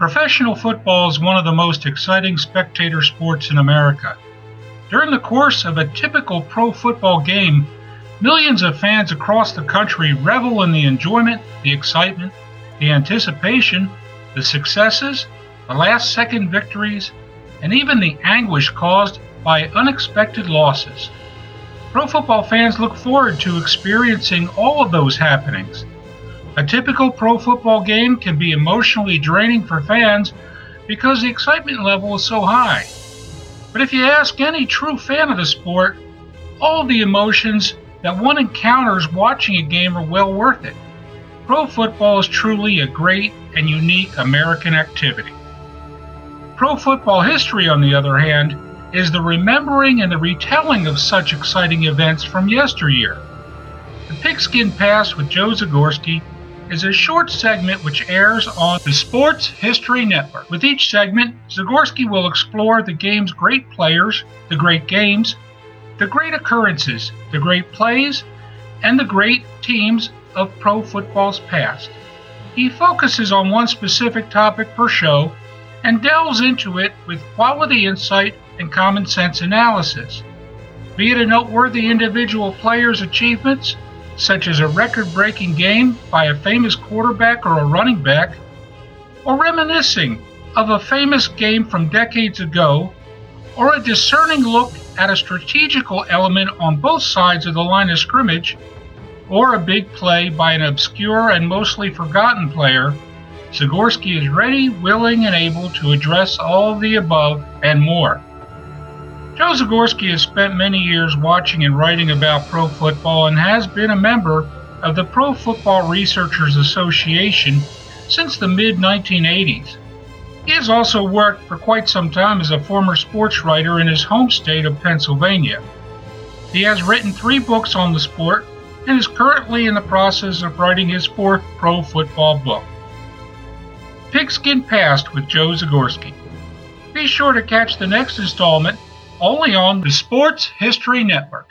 Professional football is one of the most exciting spectator sports in America. During the course of a typical pro football game, millions of fans across the country revel in the enjoyment, the excitement, the anticipation, the successes, the last second victories, and even the anguish caused by unexpected losses. Pro football fans look forward to experiencing all of those happenings a typical pro football game can be emotionally draining for fans because the excitement level is so high. But if you ask any true fan of the sport, all the emotions that one encounters watching a game are well worth it. Pro football is truly a great and unique American activity. Pro football history, on the other hand, is the remembering and the retelling of such exciting events from yesteryear. The Pigskin Past with Joe Zagorski is a short segment which airs on the Sports History Network. With each segment, Zagorski will explore the game's great players, the great games, the great occurrences, the great plays, and the great teams of pro football's past. He focuses on one specific topic per show and delves into it with quality insight and common sense analysis. Be it a noteworthy individual player's achievements, such as a record breaking game by a famous quarterback or a running back, or reminiscing of a famous game from decades ago, or a discerning look at a strategical element on both sides of the line of scrimmage, or a big play by an obscure and mostly forgotten player, Zagorski is ready, willing, and able to address all of the above and more. Joe Zagorski has spent many years watching and writing about pro football and has been a member of the Pro Football Researchers Association since the mid 1980s. He has also worked for quite some time as a former sports writer in his home state of Pennsylvania. He has written three books on the sport and is currently in the process of writing his fourth pro football book. Pigskin Past with Joe Zagorski. Be sure to catch the next installment only on the Sports History Network.